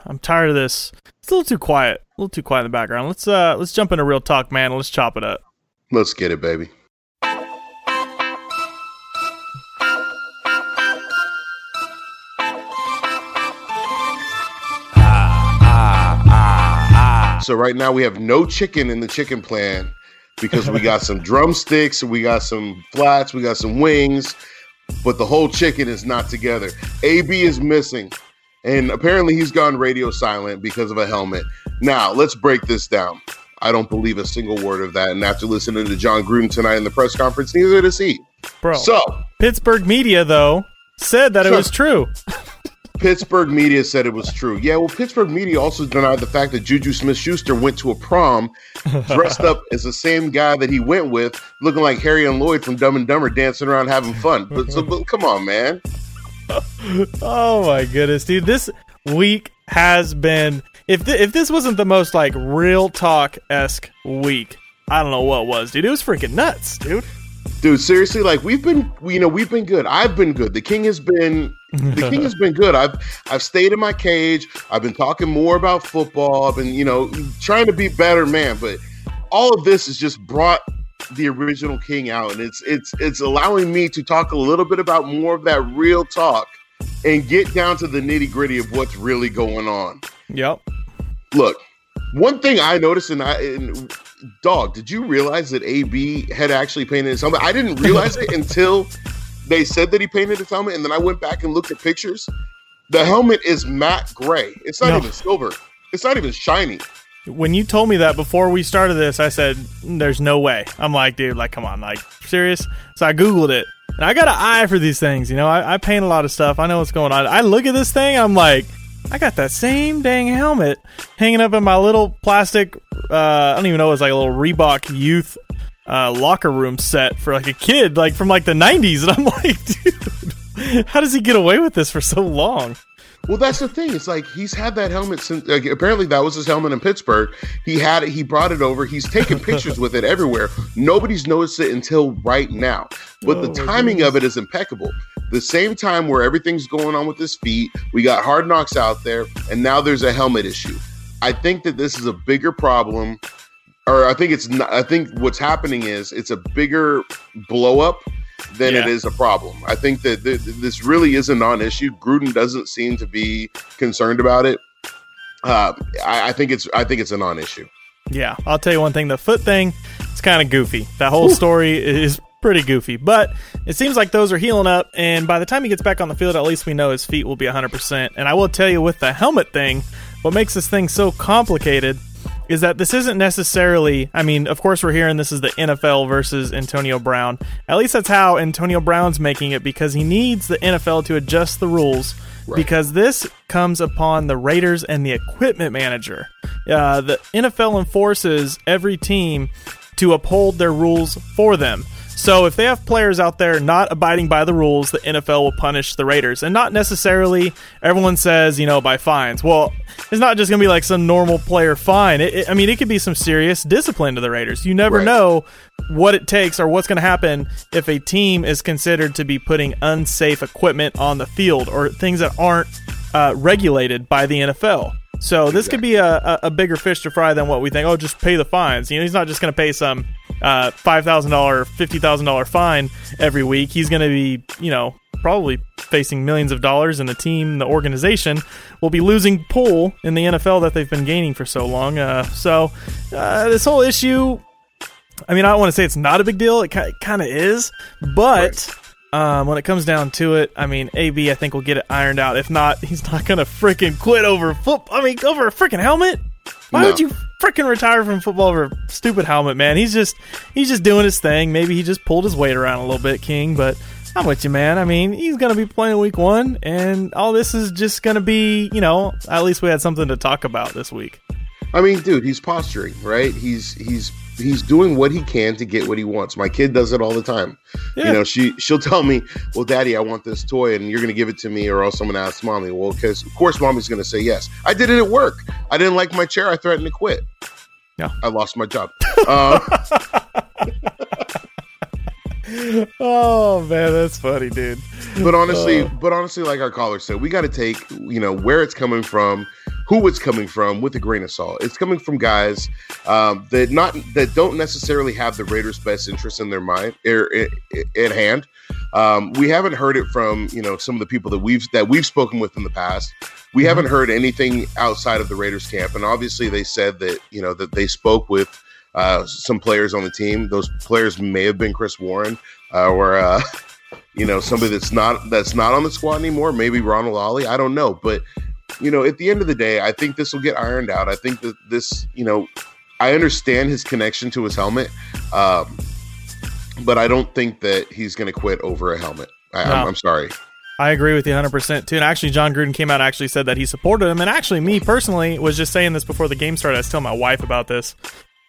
[SPEAKER 9] I'm tired of this. It's a little too quiet. Little too quiet in the background. Let's uh, let's jump into real talk, man. Let's chop it up.
[SPEAKER 10] Let's get it, baby. So right now we have no chicken in the chicken plan because we got some drumsticks, we got some flats, we got some wings, but the whole chicken is not together. AB is missing. And apparently he's gone radio silent because of a helmet. Now, let's break this down. I don't believe a single word of that. And after listening to Jon Gruden tonight in the press conference, neither does he.
[SPEAKER 9] Bro.
[SPEAKER 10] So,
[SPEAKER 9] Pittsburgh media though said that it was true.
[SPEAKER 10] Pittsburgh media said it was true. Yeah, well, Pittsburgh media also denied the fact that Juju Smith Schuster went to a prom dressed up as the same guy that he went with, looking like Harry and Lloyd from Dumb and Dumber dancing around having fun. But, so, but come on, man.
[SPEAKER 9] Oh my goodness, dude! This week has been if th- if this wasn't the most like real talk esque week, I don't know what was, dude. It was freaking nuts, dude.
[SPEAKER 10] Dude, seriously, like we've been, you know, we've been good. I've been good. The king has been, the king has been good. I've, I've stayed in my cage. I've been talking more about football. I've been, you know, trying to be better, man. But all of this has just brought the original king out, and it's, it's, it's allowing me to talk a little bit about more of that real talk and get down to the nitty gritty of what's really going on.
[SPEAKER 9] Yep.
[SPEAKER 10] Look, one thing I noticed, and I, and dog, did you realize that AB had actually painted his helmet? I didn't realize it until they said that he painted his helmet, and then I went back and looked at pictures. The helmet is matte gray. It's not
[SPEAKER 9] No.
[SPEAKER 10] even silver. It's not even shiny.
[SPEAKER 9] When you told me that before we started this, I said, "Mm, "There's no way." I'm like, dude, like, come on, like, serious? So I googled it, and I got an eye for these things. You know, I, I paint a lot of stuff. I know what's going on. I look at this thing, I'm like, I got that same dang helmet hanging up in my little plastic. Uh, I don't even know. It's like a little Reebok youth uh, locker room set for like a kid, like from like the '90s, and I'm like, dude, how does he get away with this for so long?
[SPEAKER 10] Well, that's the thing. It's like he's had that helmet since. Like, apparently, that was his helmet in Pittsburgh. He had it. He brought it over. He's taken pictures with it everywhere. Nobody's noticed it until right now. But the
[SPEAKER 18] Oh, my
[SPEAKER 10] timing of it is impeccable. The same time where everything's going on with his feet, we got hard knocks out there, and now there's a helmet issue. I think that this is a bigger problem, or I think it's not. I think what's happening is it's a bigger blow up than it
[SPEAKER 9] Yeah.
[SPEAKER 10] is a problem. I think that th- th- this really is a non-issue. Gruden doesn't seem to be concerned about it. Uh, I, I think it's I think it's a non-issue.
[SPEAKER 9] Yeah, I'll tell you one thing. The foot thing, it's kind of goofy. That whole story is pretty goofy, but it seems like those are healing up. And by the time he gets back on the field, at least we know his feet will be 100%. And I will tell you with the helmet thing, what makes this thing so complicated is that this isn't necessarily, I mean, of course, we're hearing this is the NFL versus Antonio Brown. At least that's how Antonio Brown's making it because he needs the NFL to adjust the rules because this comes upon the Raiders and the equipment manager. Uh, the NFL enforces every team to uphold their rules for them. So if they have players out there not abiding by the rules, the NFL will punish the Raiders. And not necessarily everyone says, you know, by fines. Well, it's not just going to be like some normal player fine. It, it, I mean, it could be some serious discipline to the Raiders. You never
[SPEAKER 10] Right.
[SPEAKER 9] know what it takes or what's going to happen if a team is considered to be putting unsafe equipment on the field or things that aren't uh, regulated by the NFL. So this could be a, a, a bigger fish to fry than what we think. Oh, just pay the fines. You know, he's not just going to pay some uh, five thousand dollar, fifty thousand dollar fine every week. He's going to be, you know, probably facing millions of dollars, and the team, the organization, will be losing pull in the NFL that they've been gaining for so long. Uh, so uh, this whole issue, I mean, I don't want to say it's not a big deal. It, kind of is, but. Um, when it comes down to it, I mean, AB, I think will get it ironed out. If not, he's not gonna freaking quit over football. I mean, over a freaking helmet. Why
[SPEAKER 10] No.
[SPEAKER 9] would you freaking retire from football over stupid helmet, man? He's just he's just doing his thing. Maybe he just pulled his weight around a little bit, King. But I'm with you, man. I mean, he's gonna be playing week one, and all this is just gonna be, you know, at least we had something to talk about this week.
[SPEAKER 10] I mean, dude, he's posturing, right? He's he's he's doing what he can to get what he wants. My kid does it all the time.
[SPEAKER 9] Yeah.
[SPEAKER 10] You know, she she'll tell me, "Well, Daddy, I want this toy, and you're going to give it to me, or else I'm going to ask Mommy." Well, because of course, Mommy's going to say yes. I did it at work. I didn't like my chair. I threatened to quit.
[SPEAKER 9] Yeah.
[SPEAKER 10] I lost my job. Uh,
[SPEAKER 9] oh man, that's funny, dude.
[SPEAKER 10] but honestly,
[SPEAKER 9] Uh,
[SPEAKER 10] but honestly, like our caller said, we got to take you know where it's coming from, who it's coming from, with a grain of salt. It's coming from guys um, that not that don't necessarily have the Raiders' best interest in their mind er, at hand. Um, we haven't heard it from you know some of the people that we've that we've spoken with in the past. We haven't heard anything outside of the Raiders camp, and obviously they said that you know that they spoke with uh, some players on the team. Those players may have been Chris Warren uh, or uh, you know somebody that's not that's not on the squad anymore. Maybe Ronald Ollie. I don't know, but you know, at the end of the day, I think this will get ironed out. I think that this, you know, I understand his connection to his helmet, um, but I don't think that he's going to quit over a helmet. I, I'm, I'm sorry.
[SPEAKER 9] I agree with you 100% too. And actually, Jon Gruden came out and actually said that he supported him. And actually, me personally was just saying this before the game started. I was telling my wife about this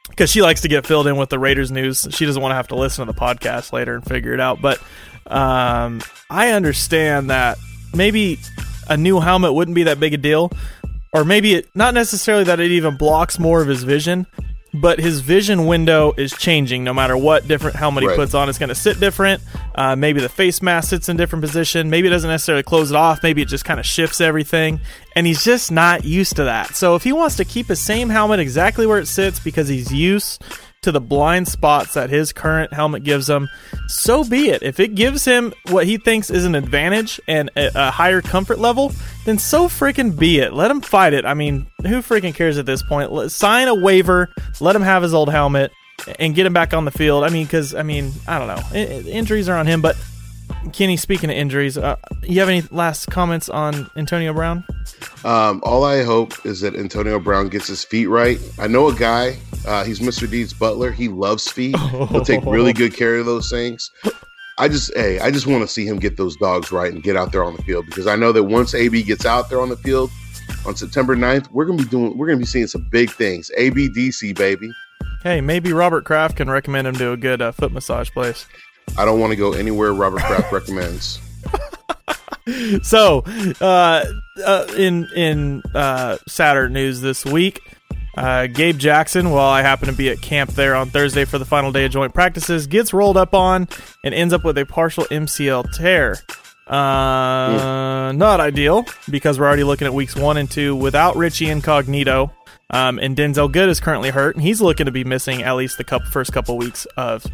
[SPEAKER 9] because she likes to get filled in with the Raiders news. She doesn't want to have to listen to the podcast later and figure it out. But um, I understand that maybe a new helmet wouldn't be that big a deal. Or maybe it, not necessarily that it even blocks more of his vision, but his vision window is changing no matter what different helmet he
[SPEAKER 10] Right.
[SPEAKER 9] puts on. It's going to sit different. Uh, maybe the face mask sits in different position. Maybe it doesn't necessarily close it off. Maybe it just kind of shifts everything. And he's just not used to that. So if he wants to keep the same helmet exactly where it sits because he's used to the blind spots that his current helmet gives him, so be it. If it gives him what he thinks is an advantage and a, a higher comfort level, then so freaking be it. Let him fight it. I mean, who freaking cares at this point? Let, sign a waiver, let him have his old helmet, and get him back on the field. I mean, because, I mean, I don't know. I- injuries are on him, but Kenny, speaking of injuries, uh, you have any last comments on Antonio Brown?
[SPEAKER 10] Um, all I hope is that Antonio Brown gets his feet right. I know a guy. Uh, he's Mr. Deeds Butler. He loves feet. He'll take really good care of those things. I just, hey, I just want to see him get those dogs right and get out there on the field because I know that once AB gets out there on the field on September 9th, we're gonna be doing, we're gonna be seeing some big things. ABDC, baby.
[SPEAKER 9] Hey, maybe Robert Kraft can recommend him to a good uh, foot massage place.
[SPEAKER 10] I don't want to go anywhere Robert Kraft recommends.
[SPEAKER 9] so uh, uh, in in uh, Saturn news this week, uh, Gabe Jackson, while I happen to be at camp there on Thursday for the final day of joint practices, gets rolled up on and ends up with a partial MCL tear. Uh, Not ideal because we're already looking at weeks one and two without Richie Incognito. Um, and Denzelle Good is currently hurt, and he's looking to be missing at least the couple, first couple weeks of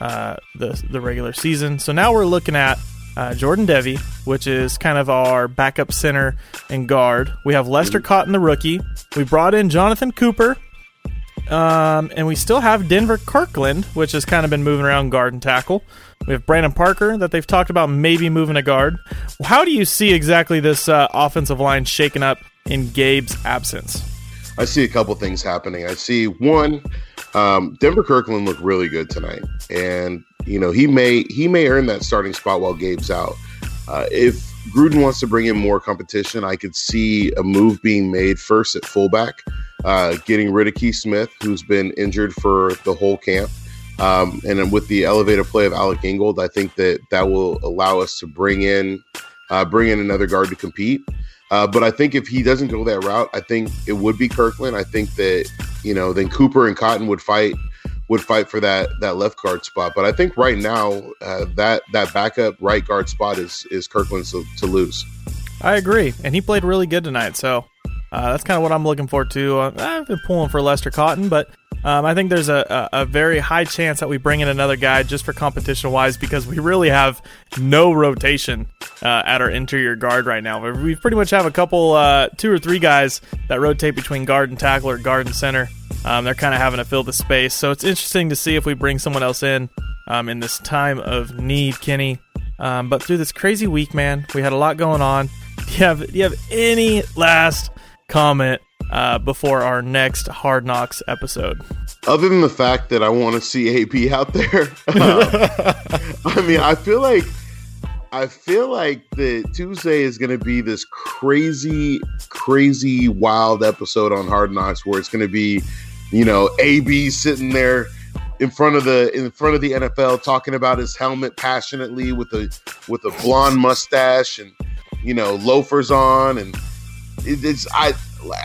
[SPEAKER 9] uh, the the regular season. So now we're looking at uh, Jordan Devey, which is kind of our backup center and guard. We have Lester Cotton, the rookie. We brought in Jonathan Cooper, um, and we still have Denver Kirkland, which has kind of been moving around guard and tackle. We have Brandon Parker that they've talked about maybe moving a guard. How do you see exactly this uh, offensive line shaken up in Gabe's absence?
[SPEAKER 10] I see a couple things happening. I see one, um, Denver Kirkland looked really good tonight, and you know he may he may earn that starting spot while Gabe's out. Uh, if Gruden wants to bring in more competition, I could see a move being made first at fullback, uh, getting rid of Keith Smith, who's been injured for the whole camp. Um, and then with the elevated play of Alec Ingold, I think that that will allow us to bring in uh, bring in another guard to compete. Uh, but I think if he doesn't go that route, I think it would be Kirkland. I think that you know then Cooper and Cotton would fight would fight for that that left guard spot. But I think right now uh, that that backup right guard spot is is Kirkland to, to lose.
[SPEAKER 9] I agree, and he played really good tonight. So uh, that's kind of what I'm looking for too. Uh, I've been pulling for Lester Cotton, but um, I think there's a, a, a, very high chance that we bring in another guy just for competition wise because we really have no rotation uh, at our interior guard right now. We pretty much have a couple, uh, two or three guys that rotate between guard and tackle or guard and center. Um, they're kind of having to fill the space, so it's interesting to see if we bring someone else in um, in this time of need, Kenny. Um, but through this crazy week, man, we had a lot going on. Do you have, do you have any last comment uh, before our next Hard Knocks episode.
[SPEAKER 10] Other than the fact that I want to see AB out there, uh, I mean, I feel like I feel like the Tuesday is going to be this crazy, crazy, wild episode on Hard Knocks where it's going to be, you know, AB sitting there in front of the in front of the NFL talking about his helmet passionately with a with a blonde mustache and you know loafers on and it's I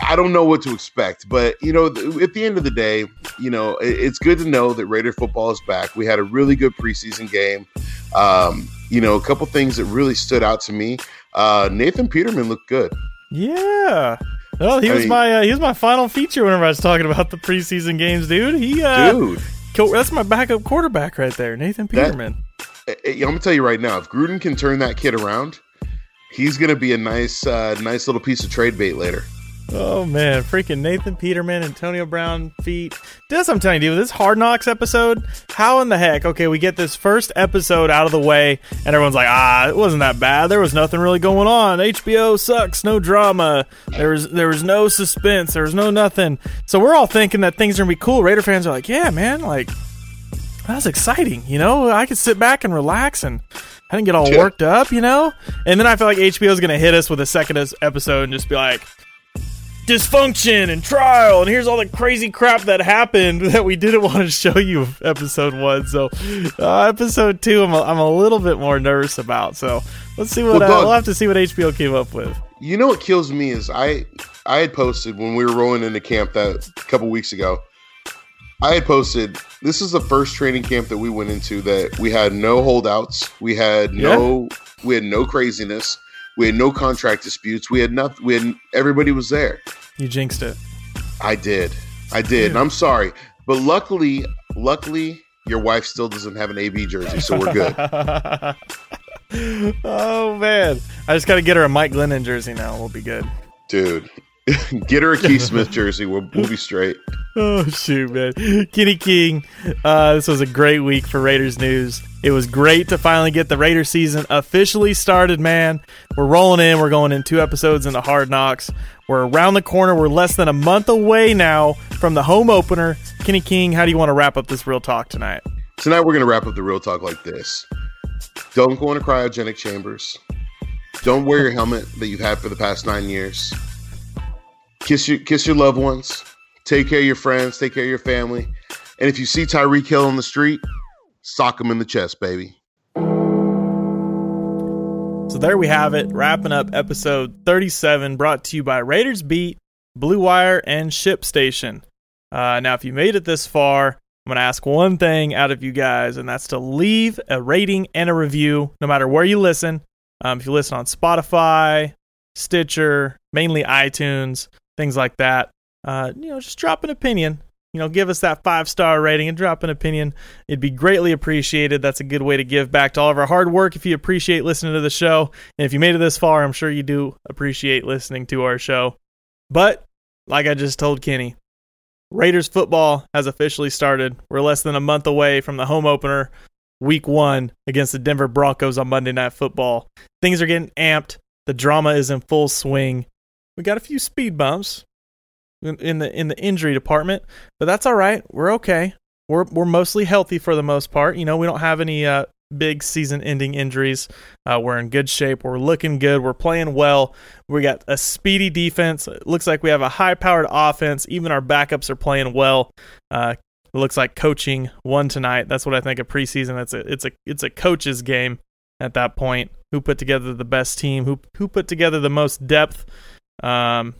[SPEAKER 10] I don't know what to expect, but you know, at the end of the day, you know, it's good to know that Raider football is back. We had a really good preseason game. Um, you know, a couple things that really stood out to me. Uh, Nathan Peterman looked good.
[SPEAKER 9] Yeah. Well, he I was mean, my uh, he was my final feature whenever I was talking about the preseason games, dude. He uh, dude, that's my backup quarterback right there, Nathan Peterman.
[SPEAKER 10] That, I'm gonna tell you right now, if Gruden can turn that kid around, he's gonna be a nice, uh, nice little piece of trade bait later.
[SPEAKER 9] Oh man, freaking Nathan Peterman, Antonio Brown feet. This I'm telling you, this Hard Knocks episode. How in the heck? Okay, we get this first episode out of the way, and everyone's like, ah, it wasn't that bad. There was nothing really going on. HBO sucks, no drama. There was there was no suspense. There was no nothing. So we're all thinking that things are gonna be cool. Raider fans are like, yeah, man, like that's exciting. You know, I could sit back and relax and I didn't get all worked up, you know? And then I feel like HBO is going to hit us with a second episode and just be like, dysfunction and trial and here's all the crazy crap that happened that we didn't want to show you episode one. So uh, episode two I'm a, I'm a little bit more nervous about. So let's see what well, uh, we'll have to see what hbo came up with.
[SPEAKER 10] You know what kills me is i i had posted when we were rolling into camp that a couple weeks ago i had posted this is the first training camp that we went into that we had no holdouts. We had no yeah. we had no craziness we had no contract disputes. We had nothing. We had everybody was there.
[SPEAKER 9] You jinxed it.
[SPEAKER 10] I did. I did. And I'm sorry, but luckily, luckily, your wife still doesn't have an AB jersey, so we're good.
[SPEAKER 9] oh man, I just got to get her a Mike Glennon jersey now. We'll be good,
[SPEAKER 10] dude. Get her a Keith Smith jersey. We'll, we'll be straight.
[SPEAKER 9] Oh shoot, man, Kenny King. Uh, this was a great week for Raiders news. It was great to finally get the Raider season officially started, man. We're rolling in. We're going in two episodes into Hard Knocks. We're around the corner. We're less than a month away now from the home opener. Kenny King, how do you want to wrap up this real talk tonight?
[SPEAKER 10] Tonight we're going to wrap up the real talk like this. Don't go into cryogenic chambers. Don't wear your helmet that you've had for the past nine years. Kiss your kiss your loved ones. Take care of your friends. Take care of your family. And if you see Tyreek Hill on the street, sock him in the chest, baby.
[SPEAKER 9] So there we have it, wrapping up episode 37, brought to you by Raiders Beat, Blue Wire, and ShipStation. Uh, now, if you made it this far, I'm going to ask one thing out of you guys, and that's to leave a rating and a review, no matter where you listen. Um, if you listen on Spotify, Stitcher, mainly iTunes, things like that. Uh, you know, just drop an opinion. You know, give us that five star rating and drop an opinion. It'd be greatly appreciated. That's a good way to give back to all of our hard work. If you appreciate listening to the show, and if you made it this far, I'm sure you do appreciate listening to our show. But like I just told Kenny, Raiders football has officially started. We're less than a month away from the home opener, week one against the Denver Broncos on Monday Night Football. Things are getting amped. The drama is in full swing. We got a few speed bumps in the in the injury department, but that's all right. We're okay. We're we're mostly healthy for the most part. You know, we don't have any uh, big season-ending injuries. Uh, we're in good shape. We're looking good. We're playing well. We got a speedy defense. It looks like we have a high-powered offense. Even our backups are playing well. Uh, it looks like coaching won tonight. That's what I think of preseason. It's a it's a it's a coach's game at that point. Who put together the best team? Who who put together the most depth? Um,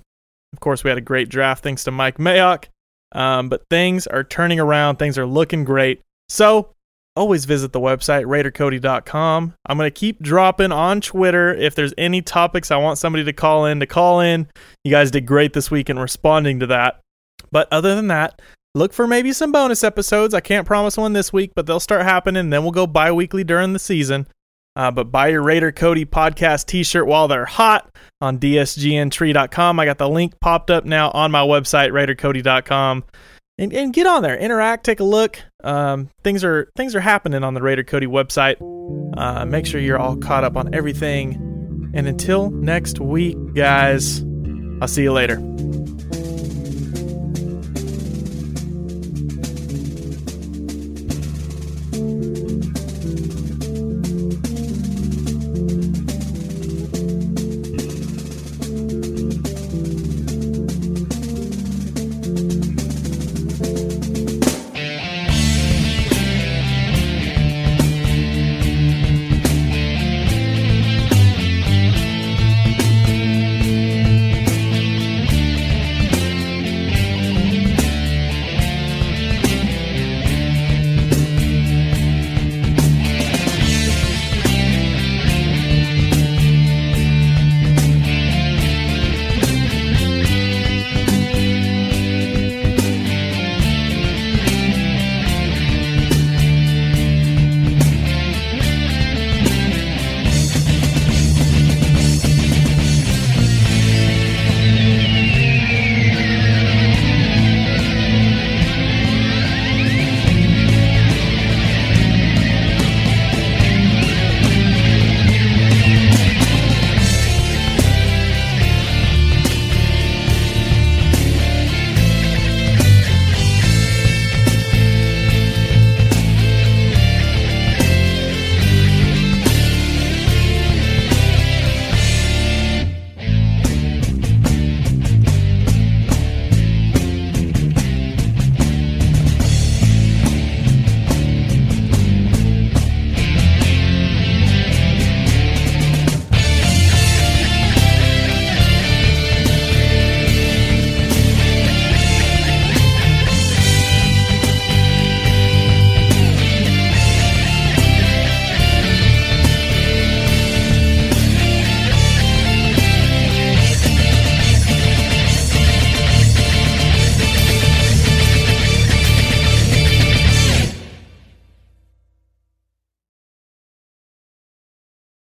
[SPEAKER 9] of course, we had a great draft thanks to Mike Mayock. Um, but things are turning around. Things are looking great. So always visit the website, RaiderCody.com. I'm going to keep dropping on Twitter if there's any topics I want somebody to call in to call in. You guys did great this week in responding to that. But other than that, look for maybe some bonus episodes. I can't promise one this week, but they'll start happening. Then we'll go bi weekly during the season. Uh, but buy your Raider Cody podcast t shirt while they're hot on dsgntree.com. I got the link popped up now on my website, raidercody.com. And, and get on there, interact, take a look. Um, things are things are happening on the Raider Cody website. Uh, make sure you're all caught up on everything. And until next week, guys, I'll see you later.